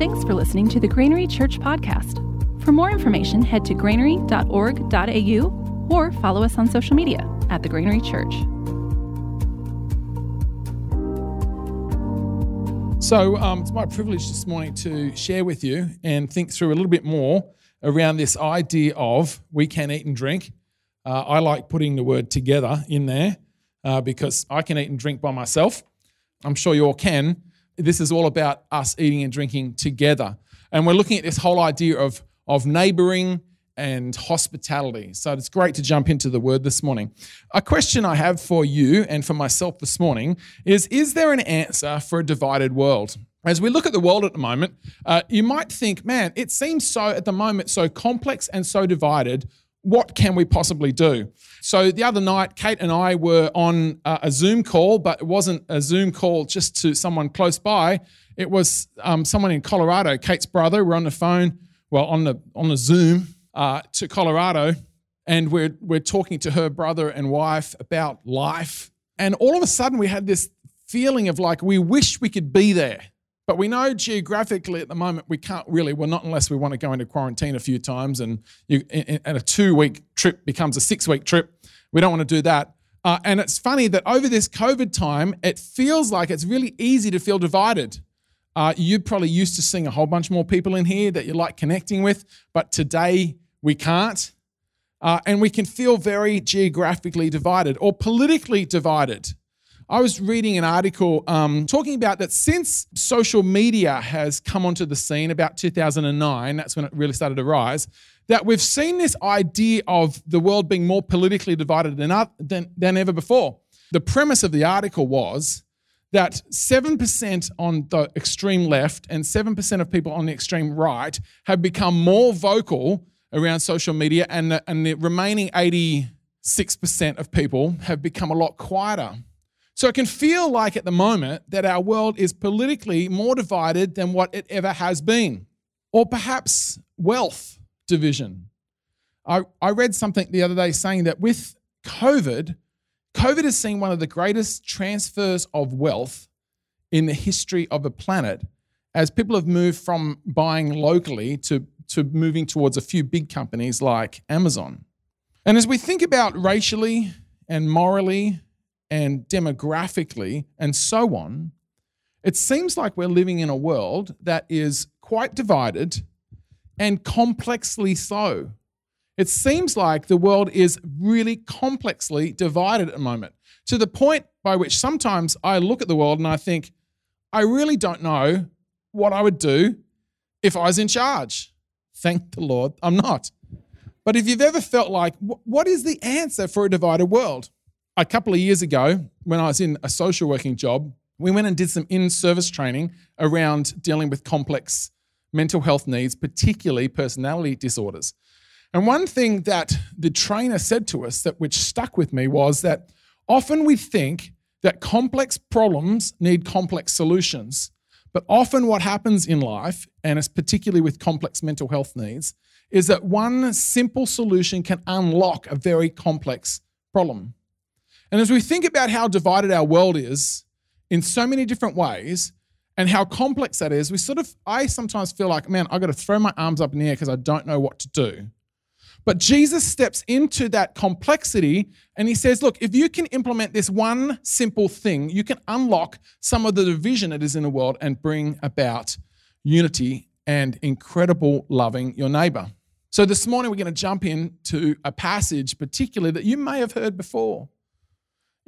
Thanks for listening to the Granary Church podcast. For more information, head to granary.org.au or follow us on social media at the Granary Church. So, um, it's my privilege this morning to share with you and think through a little bit more around this idea of we can eat and drink. Uh, I like putting the word together in there uh, because I can eat and drink by myself. I'm sure you all can. This is all about us eating and drinking together. And we're looking at this whole idea of, of neighboring and hospitality. So it's great to jump into the word this morning. A question I have for you and for myself this morning is Is there an answer for a divided world? As we look at the world at the moment, uh, you might think, man, it seems so at the moment so complex and so divided. What can we possibly do? So the other night, Kate and I were on uh, a Zoom call, but it wasn't a Zoom call just to someone close by. It was um, someone in Colorado, Kate's brother. We're on the phone, well, on the on the Zoom uh, to Colorado, and we're we're talking to her brother and wife about life. And all of a sudden, we had this feeling of like we wish we could be there. But we know geographically at the moment we can't really, well, not unless we want to go into quarantine a few times and, you, and a two week trip becomes a six week trip. We don't want to do that. Uh, and it's funny that over this COVID time, it feels like it's really easy to feel divided. Uh, you're probably used to seeing a whole bunch more people in here that you like connecting with, but today we can't. Uh, and we can feel very geographically divided or politically divided. I was reading an article um, talking about that since social media has come onto the scene about 2009, that's when it really started to rise, that we've seen this idea of the world being more politically divided than, than, than ever before. The premise of the article was that 7% on the extreme left and 7% of people on the extreme right have become more vocal around social media, and the, and the remaining 86% of people have become a lot quieter. So it can feel like at the moment that our world is politically more divided than what it ever has been. Or perhaps wealth division. I, I read something the other day saying that with COVID, COVID has seen one of the greatest transfers of wealth in the history of the planet as people have moved from buying locally to, to moving towards a few big companies like Amazon. And as we think about racially and morally and demographically and so on, it seems like we're living in a world that is quite divided and complexly so. It seems like the world is really complexly divided at the moment to the point by which sometimes I look at the world and I think, I really don't know what I would do if I was in charge. Thank the Lord, I'm not. But if you've ever felt like, what is the answer for a divided world? A couple of years ago, when I was in a social working job, we went and did some in service training around dealing with complex mental health needs, particularly personality disorders. And one thing that the trainer said to us that which stuck with me was that often we think that complex problems need complex solutions. But often what happens in life, and it's particularly with complex mental health needs, is that one simple solution can unlock a very complex problem. And as we think about how divided our world is in so many different ways and how complex that is, we sort of, I sometimes feel like, man, I've got to throw my arms up in the air because I don't know what to do. But Jesus steps into that complexity and he says, Look, if you can implement this one simple thing, you can unlock some of the division that is in the world and bring about unity and incredible loving your neighbor. So this morning, we're going to jump into a passage, particularly that you may have heard before.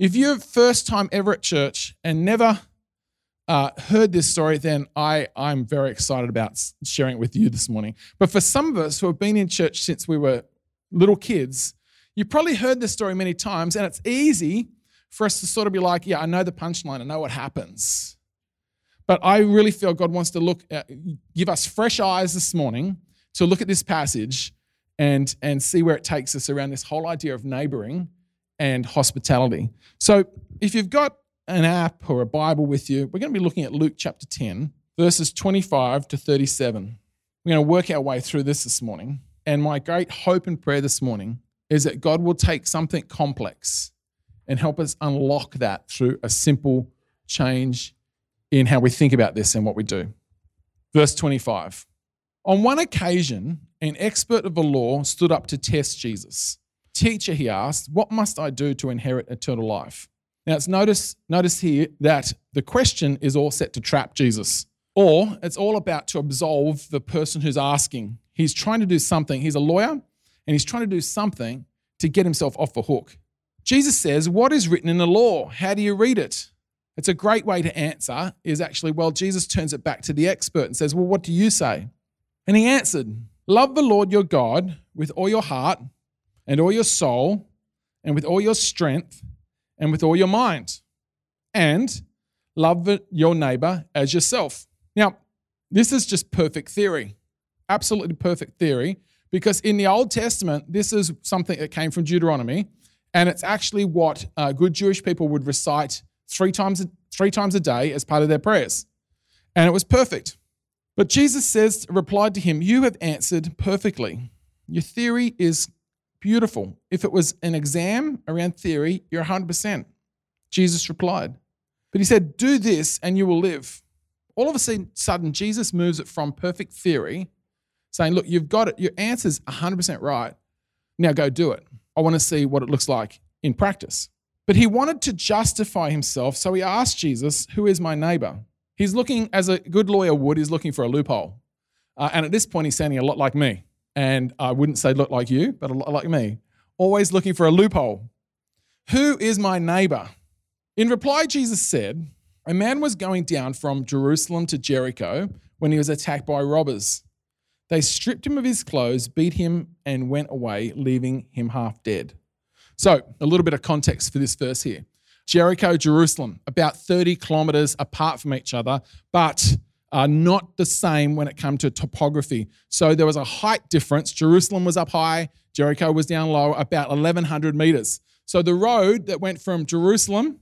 If you're first time ever at church and never uh, heard this story, then I, I'm very excited about sharing it with you this morning. But for some of us who have been in church since we were little kids, you probably heard this story many times, and it's easy for us to sort of be like, yeah, I know the punchline, I know what happens. But I really feel God wants to look at, give us fresh eyes this morning to look at this passage and, and see where it takes us around this whole idea of neighboring and hospitality. So if you've got an app or a Bible with you, we're going to be looking at Luke chapter 10, verses 25 to 37. We're going to work our way through this this morning. And my great hope and prayer this morning is that God will take something complex and help us unlock that through a simple change in how we think about this and what we do. Verse 25. On one occasion, an expert of the law stood up to test Jesus. Teacher, he asked, what must I do to inherit eternal life? Now, it's notice, notice here that the question is all set to trap Jesus, or it's all about to absolve the person who's asking. He's trying to do something. He's a lawyer, and he's trying to do something to get himself off the hook. Jesus says, What is written in the law? How do you read it? It's a great way to answer, is actually, well, Jesus turns it back to the expert and says, Well, what do you say? And he answered, Love the Lord your God with all your heart and all your soul and with all your strength and with all your mind, and love your neighbor as yourself. Now, this is just perfect theory, absolutely perfect theory, because in the Old Testament, this is something that came from Deuteronomy, and it's actually what uh, good Jewish people would recite three times, three times a day as part of their prayers. And it was perfect. But Jesus says, replied to him, You have answered perfectly. Your theory is Beautiful. If it was an exam around theory, you're 100%. Jesus replied. But he said, Do this and you will live. All of a sudden, Jesus moves it from perfect theory, saying, Look, you've got it. Your answer's 100% right. Now go do it. I want to see what it looks like in practice. But he wanted to justify himself, so he asked Jesus, Who is my neighbor? He's looking, as a good lawyer would, he's looking for a loophole. Uh, and at this point, he's sounding a lot like me and I wouldn't say look like you, but a lot like me, always looking for a loophole. Who is my neighbor? In reply, Jesus said, A man was going down from Jerusalem to Jericho when he was attacked by robbers. They stripped him of his clothes, beat him, and went away, leaving him half dead. So, a little bit of context for this verse here Jericho, Jerusalem, about 30 kilometers apart from each other, but are not the same when it came to topography. So there was a height difference. Jerusalem was up high, Jericho was down low, about 1,100 meters. So the road that went from Jerusalem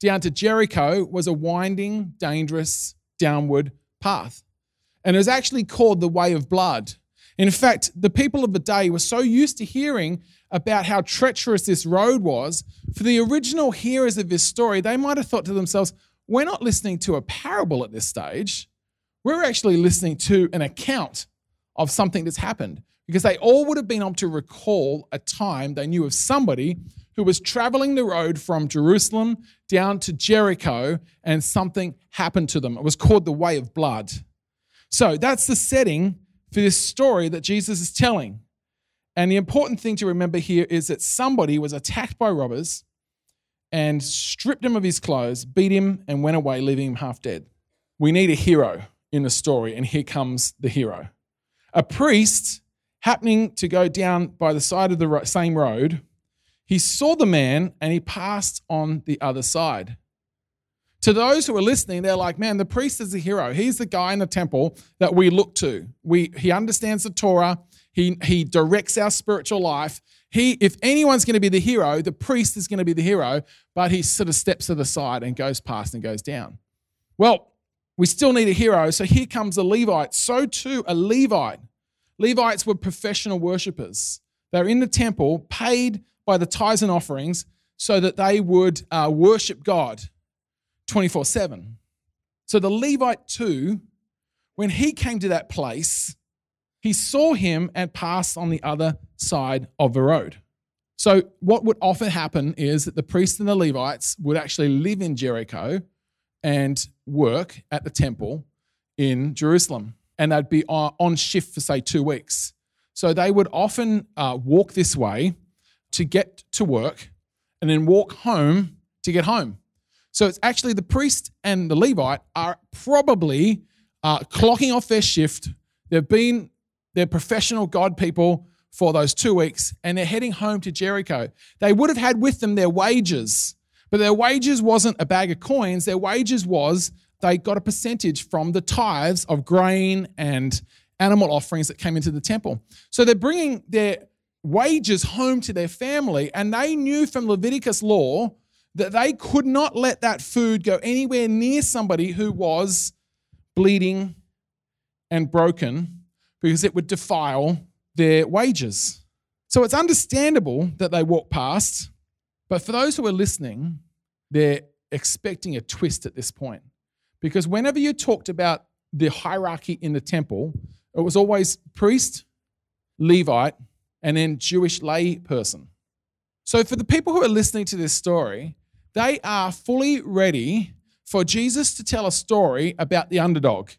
down to Jericho was a winding, dangerous, downward path. And it was actually called the Way of Blood. In fact, the people of the day were so used to hearing about how treacherous this road was, for the original hearers of this story, they might have thought to themselves, we're not listening to a parable at this stage we're actually listening to an account of something that's happened because they all would have been able to recall a time they knew of somebody who was traveling the road from Jerusalem down to Jericho and something happened to them. It was called the Way of Blood. So that's the setting for this story that Jesus is telling. And the important thing to remember here is that somebody was attacked by robbers and stripped him of his clothes, beat him, and went away, leaving him half dead. We need a hero in the story, and here comes the hero. A priest happening to go down by the side of the same road, he saw the man and he passed on the other side. To those who are listening, they're like, man, the priest is the hero. He's the guy in the temple that we look to. We, he understands the Torah, he, he directs our spiritual life. He, if anyone's going to be the hero, the priest is going to be the hero, but he sort of steps to the side and goes past and goes down. Well, we still need a hero. So here comes a Levite. So too, a Levite. Levites were professional worshippers. They're in the temple, paid by the tithes and offerings so that they would uh, worship God 24 7. So the Levite, too, when he came to that place, he saw him and passed on the other side of the road. So, what would often happen is that the priests and the Levites would actually live in Jericho and work at the temple in Jerusalem. And they'd be on shift for, say, two weeks. So they would often uh, walk this way to get to work and then walk home to get home. So it's actually the priest and the Levite are probably uh, clocking off their shift. They've been, they're professional God people for those two weeks and they're heading home to Jericho. They would have had with them their wages but their wages wasn't a bag of coins, their wages was they got a percentage from the tithes of grain and animal offerings that came into the temple. So they're bringing their wages home to their family, and they knew from Leviticus law that they could not let that food go anywhere near somebody who was bleeding and broken because it would defile their wages. So it's understandable that they walk past, but for those who are listening, they're expecting a twist at this point. Because whenever you talked about the hierarchy in the temple, it was always priest, Levite, and then Jewish lay person. So for the people who are listening to this story, they are fully ready for Jesus to tell a story about the underdog,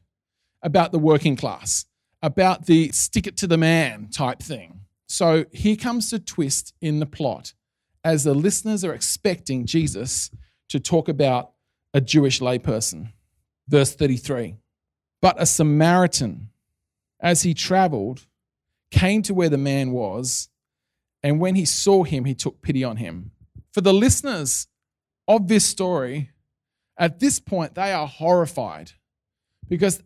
about the working class, about the stick it to the man type thing. So here comes the twist in the plot as the listeners are expecting Jesus to talk about a Jewish layperson. Verse 33 But a Samaritan, as he traveled, came to where the man was, and when he saw him, he took pity on him. For the listeners of this story, at this point, they are horrified because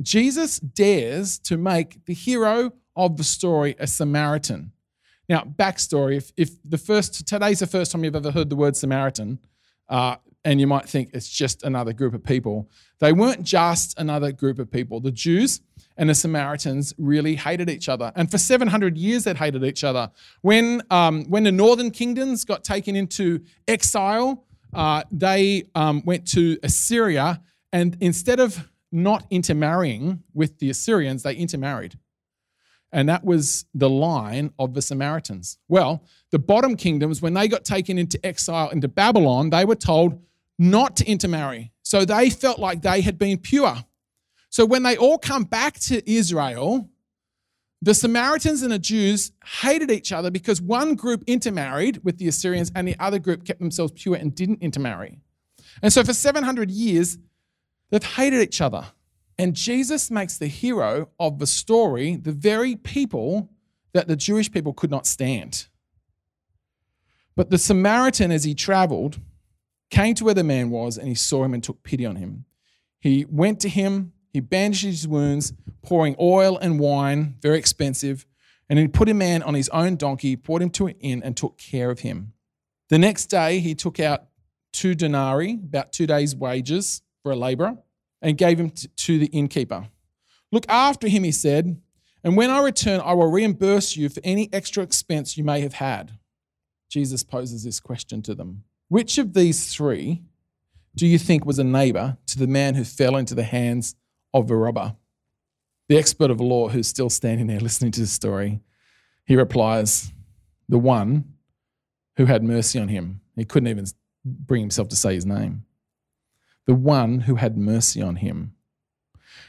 Jesus dares to make the hero of the story a Samaritan. Now, backstory: if, if the first today's the first time you've ever heard the word Samaritan, uh, and you might think it's just another group of people, they weren't just another group of people. The Jews and the Samaritans really hated each other, and for 700 years they'd hated each other. When um, when the northern kingdoms got taken into exile, uh, they um, went to Assyria, and instead of not intermarrying with the Assyrians, they intermarried. And that was the line of the Samaritans. Well, the bottom kingdoms, when they got taken into exile into Babylon, they were told not to intermarry. So they felt like they had been pure. So when they all come back to Israel, the Samaritans and the Jews hated each other because one group intermarried with the Assyrians and the other group kept themselves pure and didn't intermarry. And so for 700 years, they've hated each other. And Jesus makes the hero of the story the very people that the Jewish people could not stand. But the Samaritan, as he traveled, came to where the man was and he saw him and took pity on him. He went to him, he bandaged his wounds, pouring oil and wine, very expensive, and he put a man on his own donkey, brought him to an inn, and took care of him. The next day, he took out two denarii, about two days' wages for a laborer and gave him to the innkeeper. Look after him, he said, and when I return, I will reimburse you for any extra expense you may have had. Jesus poses this question to them Which of these three do you think was a neighbor to the man who fell into the hands of the robber? The expert of law who's still standing there listening to the story, he replies, The one who had mercy on him. He couldn't even bring himself to say his name the one who had mercy on him.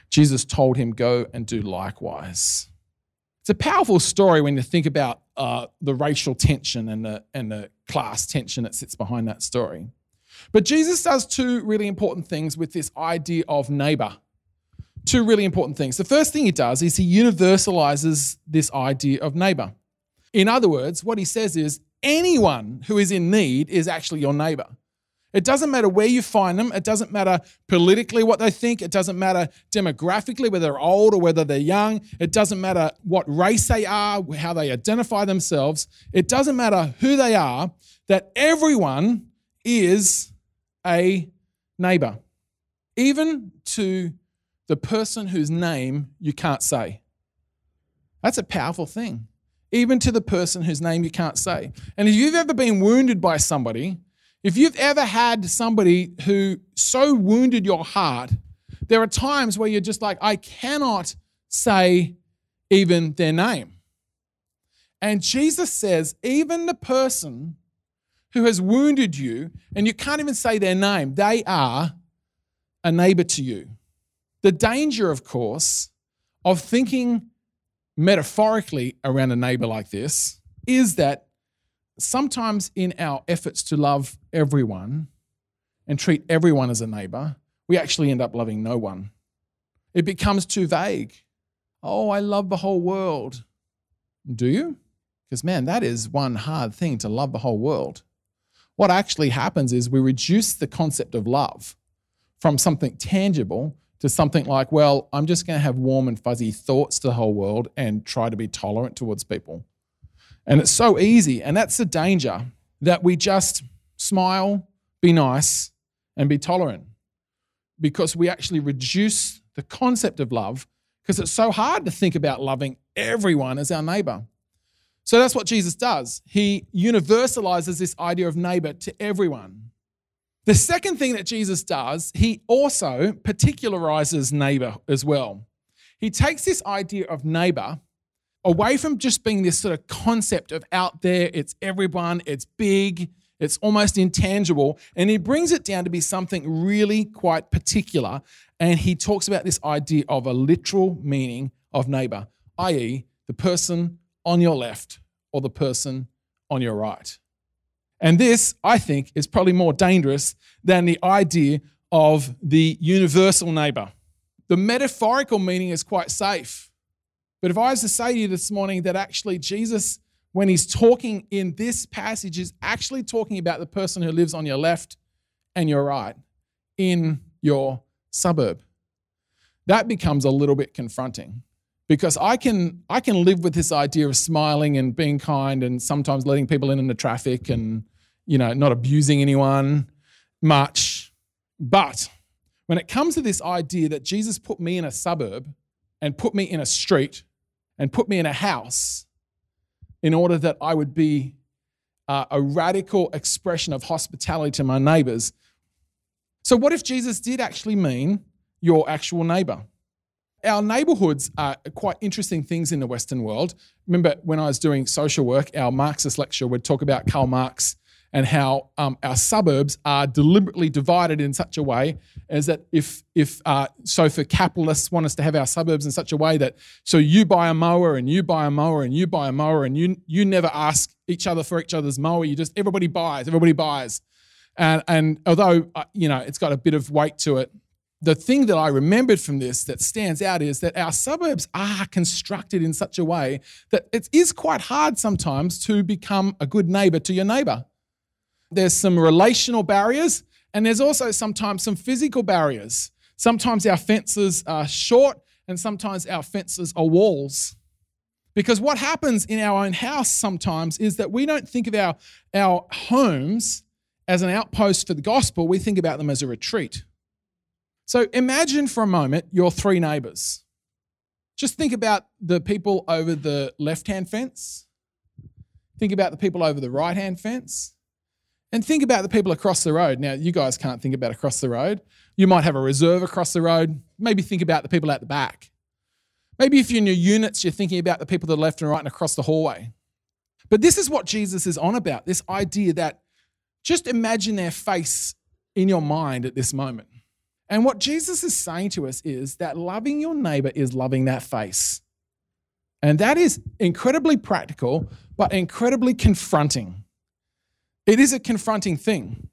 Jesus told him, Go and do likewise. It's a powerful story when you think about uh, the racial tension and the, and the class tension that sits behind that story. But Jesus does two really important things with this idea of neighbor. Two really important things. The first thing he does is he universalizes this idea of neighbor. In other words, what he says is anyone who is in need is actually your neighbor. It doesn't matter where you find them. It doesn't matter politically what they think. It doesn't matter demographically, whether they're old or whether they're young. It doesn't matter what race they are, how they identify themselves. It doesn't matter who they are, that everyone is a neighbor, even to the person whose name you can't say. That's a powerful thing. Even to the person whose name you can't say. And if you've ever been wounded by somebody, if you've ever had somebody who so wounded your heart, there are times where you're just like, I cannot say even their name. And Jesus says, even the person who has wounded you, and you can't even say their name, they are a neighbor to you. The danger, of course, of thinking metaphorically around a neighbor like this is that sometimes in our efforts to love everyone and treat everyone as a neighbor, we actually end up loving no one. It becomes too vague. Oh, I love the whole world. Do you? Because, man, that is one hard thing to love the whole world. What actually happens is we reduce the concept of love from something tangible to something like, well, I'm just going to have warm and fuzzy thoughts to the whole world and try to be tolerant towards people. And it's so easy. And that's the danger that we just smile, be nice, and be tolerant because we actually reduce the concept of love because it's so hard to think about loving everyone as our neighbor. So that's what Jesus does. He universalizes this idea of neighbor to everyone. The second thing that Jesus does, he also particularizes neighbor as well. He takes this idea of neighbor away from just being this sort of concept of out there, it's everyone, it's big, it's almost intangible, and he brings it down to be something really quite particular. And he talks about this idea of a literal meaning of neighbor, i.e., the person on your left or the person on your right. And this, I think, is probably more dangerous than the idea of the universal neighbor. The metaphorical meaning is quite safe. But if I was to say to you this morning that actually Jesus, when he's talking in this passage, is actually talking about the person who lives on your left and your right in your suburb, that becomes a little bit confronting because I can I can live with this idea of smiling and being kind and sometimes letting people in in the traffic and you know not abusing anyone much. But when it comes to this idea that Jesus put me in a suburb and put me in a street and put me in a house in order that I would be uh, a radical expression of hospitality to my neighbors. So, what if Jesus did actually mean your actual neighbor? Our neighborhoods are quite interesting things in the Western world. Remember, when I was doing social work, our Marxist lecture would talk about Karl Marx and how um, our suburbs are deliberately divided in such a way as that if if uh, so for capitalists want us to have our suburbs in such a way that so you buy a mower and you buy a mower and you buy a mower and you you never ask each other for each other's mower you just everybody buys everybody buys and and although uh, you know it's got a bit of weight to it the thing that I remembered from this that stands out is that our suburbs are constructed in such a way that it is quite hard sometimes to become a good neighbor to your neighbor. There's some relational barriers, and there's also sometimes some physical barriers. Sometimes our fences are short, and sometimes our fences are walls. Because what happens in our own house sometimes is that we don't think of our, our homes as an outpost for the gospel, we think about them as a retreat. So imagine for a moment your three neighbors. Just think about the people over the left hand fence, think about the people over the right hand fence, and think about the people across the road. Now, you guys can't think about across the road. You might have a reserve across the road. Maybe think about the people at the back. Maybe if you're in your units, you're thinking about the people to the left and right and across the hallway. But this is what Jesus is on about this idea that just imagine their face in your mind at this moment. And what Jesus is saying to us is that loving your neighbor is loving that face. And that is incredibly practical, but incredibly confronting. It is a confronting thing.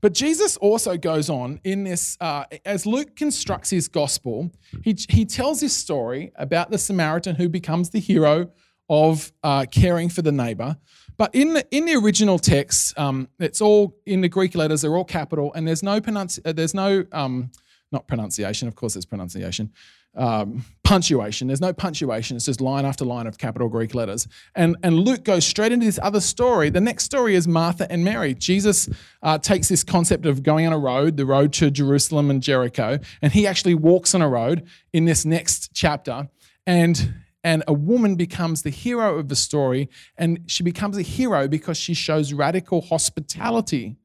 But Jesus also goes on in this, uh, as Luke constructs his gospel, he, he tells this story about the Samaritan who becomes the hero of uh, caring for the neighbor. But in the, in the original text, um, it's all in the Greek letters, they're all capital, and there's no, pronunci- uh, there's no um, not pronunciation, of course, there's pronunciation, um, punctuation. There's no punctuation. It's just line after line of capital Greek letters. And, and Luke goes straight into this other story. The next story is Martha and Mary. Jesus uh, takes this concept of going on a road, the road to Jerusalem and Jericho, and he actually walks on a road in this next chapter. And and a woman becomes the hero of the story, and she becomes a hero because she shows radical hospitality.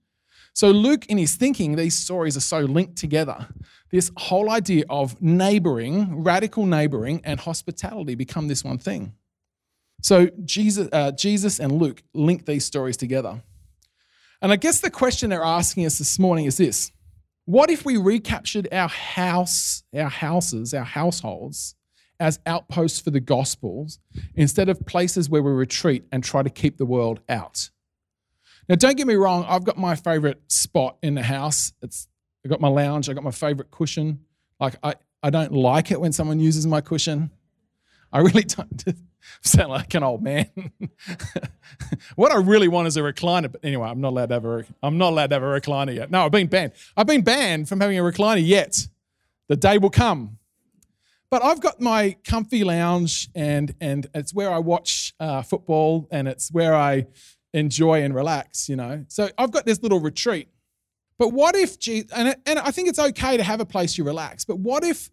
So, Luke, in his thinking, these stories are so linked together. This whole idea of neighboring, radical neighboring, and hospitality become this one thing. So, Jesus, uh, Jesus and Luke link these stories together. And I guess the question they're asking us this morning is this What if we recaptured our house, our houses, our households as outposts for the gospels instead of places where we retreat and try to keep the world out? Now, don't get me wrong, I've got my favorite spot in the house. It's I got my lounge, I got my favorite cushion. Like I, I don't like it when someone uses my cushion. I really don't sound like an old man. what I really want is a recliner. But anyway, I'm not allowed to have a I'm not allowed to have a recliner yet. No, I've been banned. I've been banned from having a recliner yet. The day will come. But I've got my comfy lounge, and and it's where I watch uh, football, and it's where I enjoy and relax, you know. So I've got this little retreat. But what if, and, and I think it's okay to have a place you relax, but what if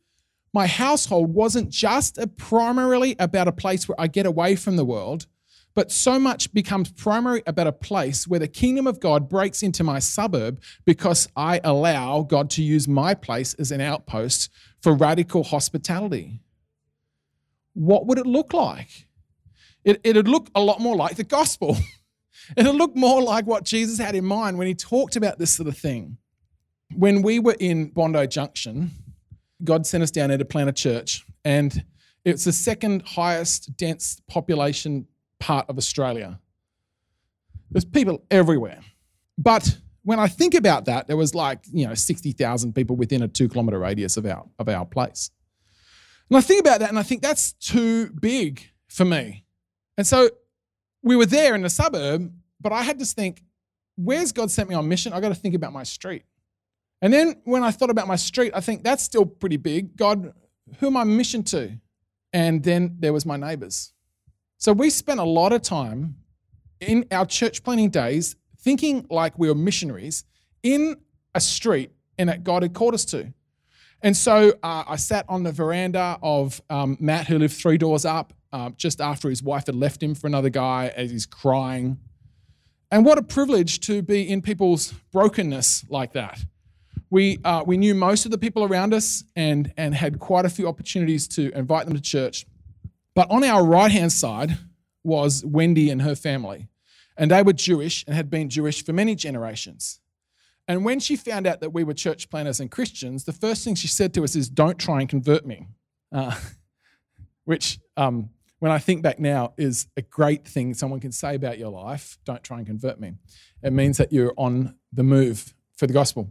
my household wasn't just primarily about a place where I get away from the world, but so much becomes primary about a place where the kingdom of God breaks into my suburb because I allow God to use my place as an outpost for radical hospitality. What would it look like? It, it'd look a lot more like the gospel. it'd look more like what Jesus had in mind when he talked about this sort of thing. When we were in Bondi Junction, God sent us down there to plant a church, and it's the second highest dense population part of Australia. There's people everywhere. But when I think about that, there was like, you know, 60,000 people within a two kilometer radius of our, of our place. And I think about that and I think that's too big for me. And so we were there in the suburb, but I had to think, where's God sent me on mission? I got to think about my street. And then when I thought about my street, I think that's still pretty big. God, who am I mission to? And then there was my neighbors. So we spent a lot of time in our church planning days thinking like we were missionaries in a street and that God had called us to. And so uh, I sat on the veranda of um, Matt, who lived three doors up, uh, just after his wife had left him for another guy as he's crying. And what a privilege to be in people's brokenness like that. We, uh, we knew most of the people around us and, and had quite a few opportunities to invite them to church. But on our right hand side was Wendy and her family. And they were Jewish and had been Jewish for many generations. And when she found out that we were church planners and Christians, the first thing she said to us is, Don't try and convert me. Uh, which, um, when I think back now, is a great thing someone can say about your life. Don't try and convert me. It means that you're on the move for the gospel.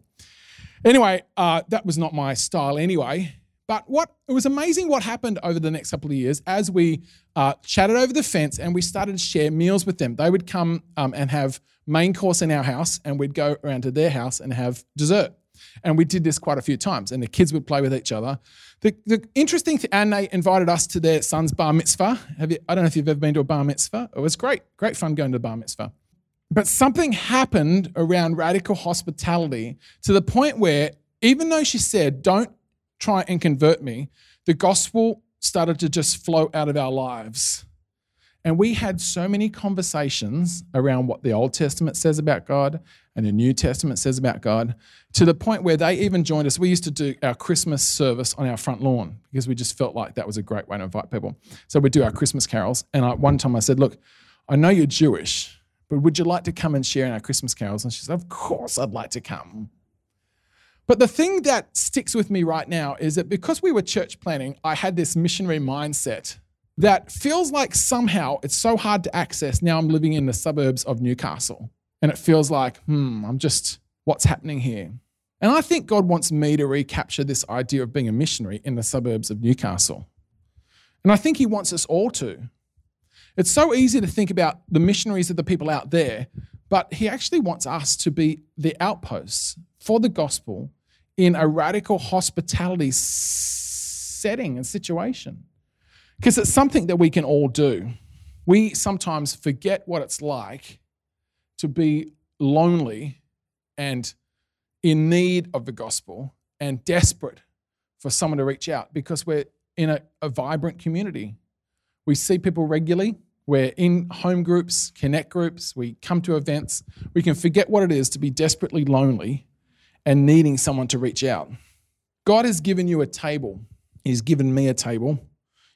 Anyway, uh, that was not my style anyway. But what it was amazing what happened over the next couple of years as we uh, chatted over the fence and we started to share meals with them. They would come um, and have main course in our house, and we'd go around to their house and have dessert. And we did this quite a few times, and the kids would play with each other. The, the interesting thing, and they invited us to their son's bar mitzvah. Have you, I don't know if you've ever been to a bar mitzvah. It was great, great fun going to the bar mitzvah. But something happened around radical hospitality to the point where, even though she said, Don't try and convert me, the gospel started to just flow out of our lives. And we had so many conversations around what the Old Testament says about God and the New Testament says about God to the point where they even joined us. We used to do our Christmas service on our front lawn because we just felt like that was a great way to invite people. So we'd do our Christmas carols. And I, one time I said, Look, I know you're Jewish, but would you like to come and share in our Christmas carols? And she said, Of course I'd like to come. But the thing that sticks with me right now is that because we were church planning, I had this missionary mindset that feels like somehow it's so hard to access. Now I'm living in the suburbs of Newcastle. And it feels like, hmm, I'm just, what's happening here? And I think God wants me to recapture this idea of being a missionary in the suburbs of Newcastle. And I think He wants us all to. It's so easy to think about the missionaries of the people out there, but He actually wants us to be the outposts for the gospel in a radical hospitality setting and situation. Because it's something that we can all do. We sometimes forget what it's like to be lonely and in need of the gospel and desperate for someone to reach out because we're in a, a vibrant community. We see people regularly. We're in home groups, connect groups, we come to events. We can forget what it is to be desperately lonely and needing someone to reach out. God has given you a table. He's given me a table.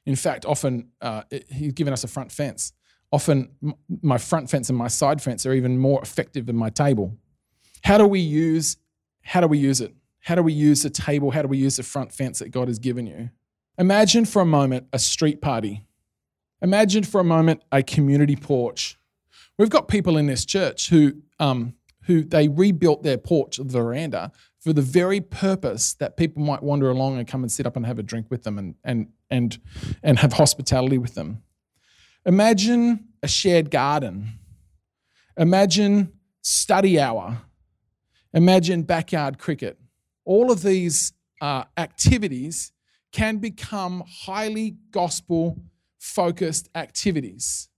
In fact, often uh, He's given us a front fence. Often, my front fence and my side fence are even more effective than my table. How do we use? How do we use it? How do we use the table? How do we use the front fence that God has given you? Imagine for a moment a street party. Imagine for a moment a community porch. We've got people in this church who um, who they rebuilt their porch, veranda, for the very purpose that people might wander along and come and sit up and have a drink with them and, and, and, and have hospitality with them. Imagine a shared garden. Imagine study hour. Imagine backyard cricket. All of these uh, activities can become highly gospel focused activities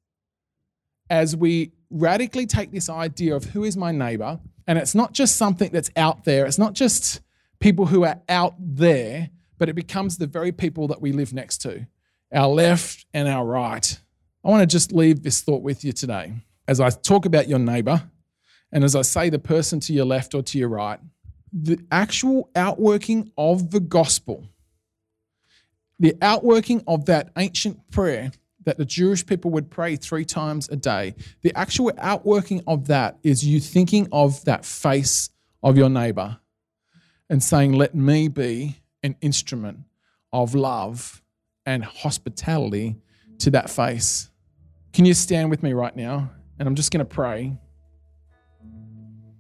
as we radically take this idea of who is my neighbor, and it's not just something that's out there, it's not just people who are out there, but it becomes the very people that we live next to our left and our right. I want to just leave this thought with you today as I talk about your neighbor and as I say the person to your left or to your right. The actual outworking of the gospel, the outworking of that ancient prayer that the Jewish people would pray three times a day, the actual outworking of that is you thinking of that face of your neighbor and saying, Let me be an instrument of love and hospitality to that face. Can you stand with me right now? And I'm just going to pray.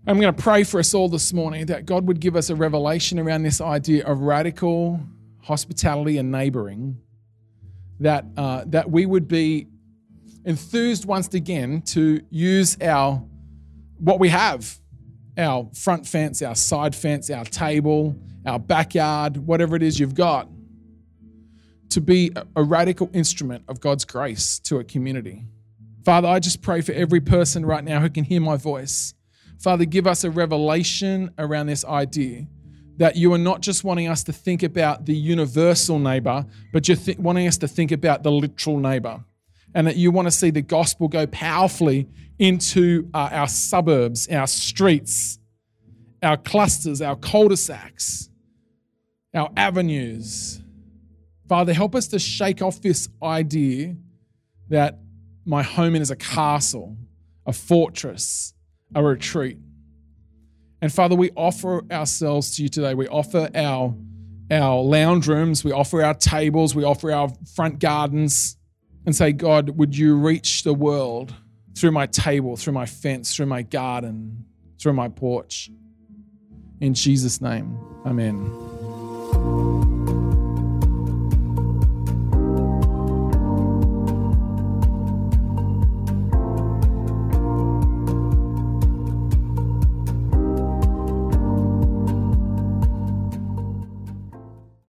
I'm going to pray for us all this morning that God would give us a revelation around this idea of radical hospitality and neighboring, that, uh, that we would be enthused once again to use our what we have our front fence, our side fence, our table, our backyard, whatever it is you've got, to be a radical instrument of God's grace to a community. Father, I just pray for every person right now who can hear my voice. Father, give us a revelation around this idea that you are not just wanting us to think about the universal neighbor, but you're th- wanting us to think about the literal neighbor. And that you want to see the gospel go powerfully into uh, our suburbs, our streets, our clusters, our cul de sacs, our avenues. Father, help us to shake off this idea that my home is a castle, a fortress, a retreat. And Father, we offer ourselves to you today. We offer our, our lounge rooms, we offer our tables, we offer our front gardens, and say, God, would you reach the world through my table, through my fence, through my garden, through my porch? In Jesus' name, amen.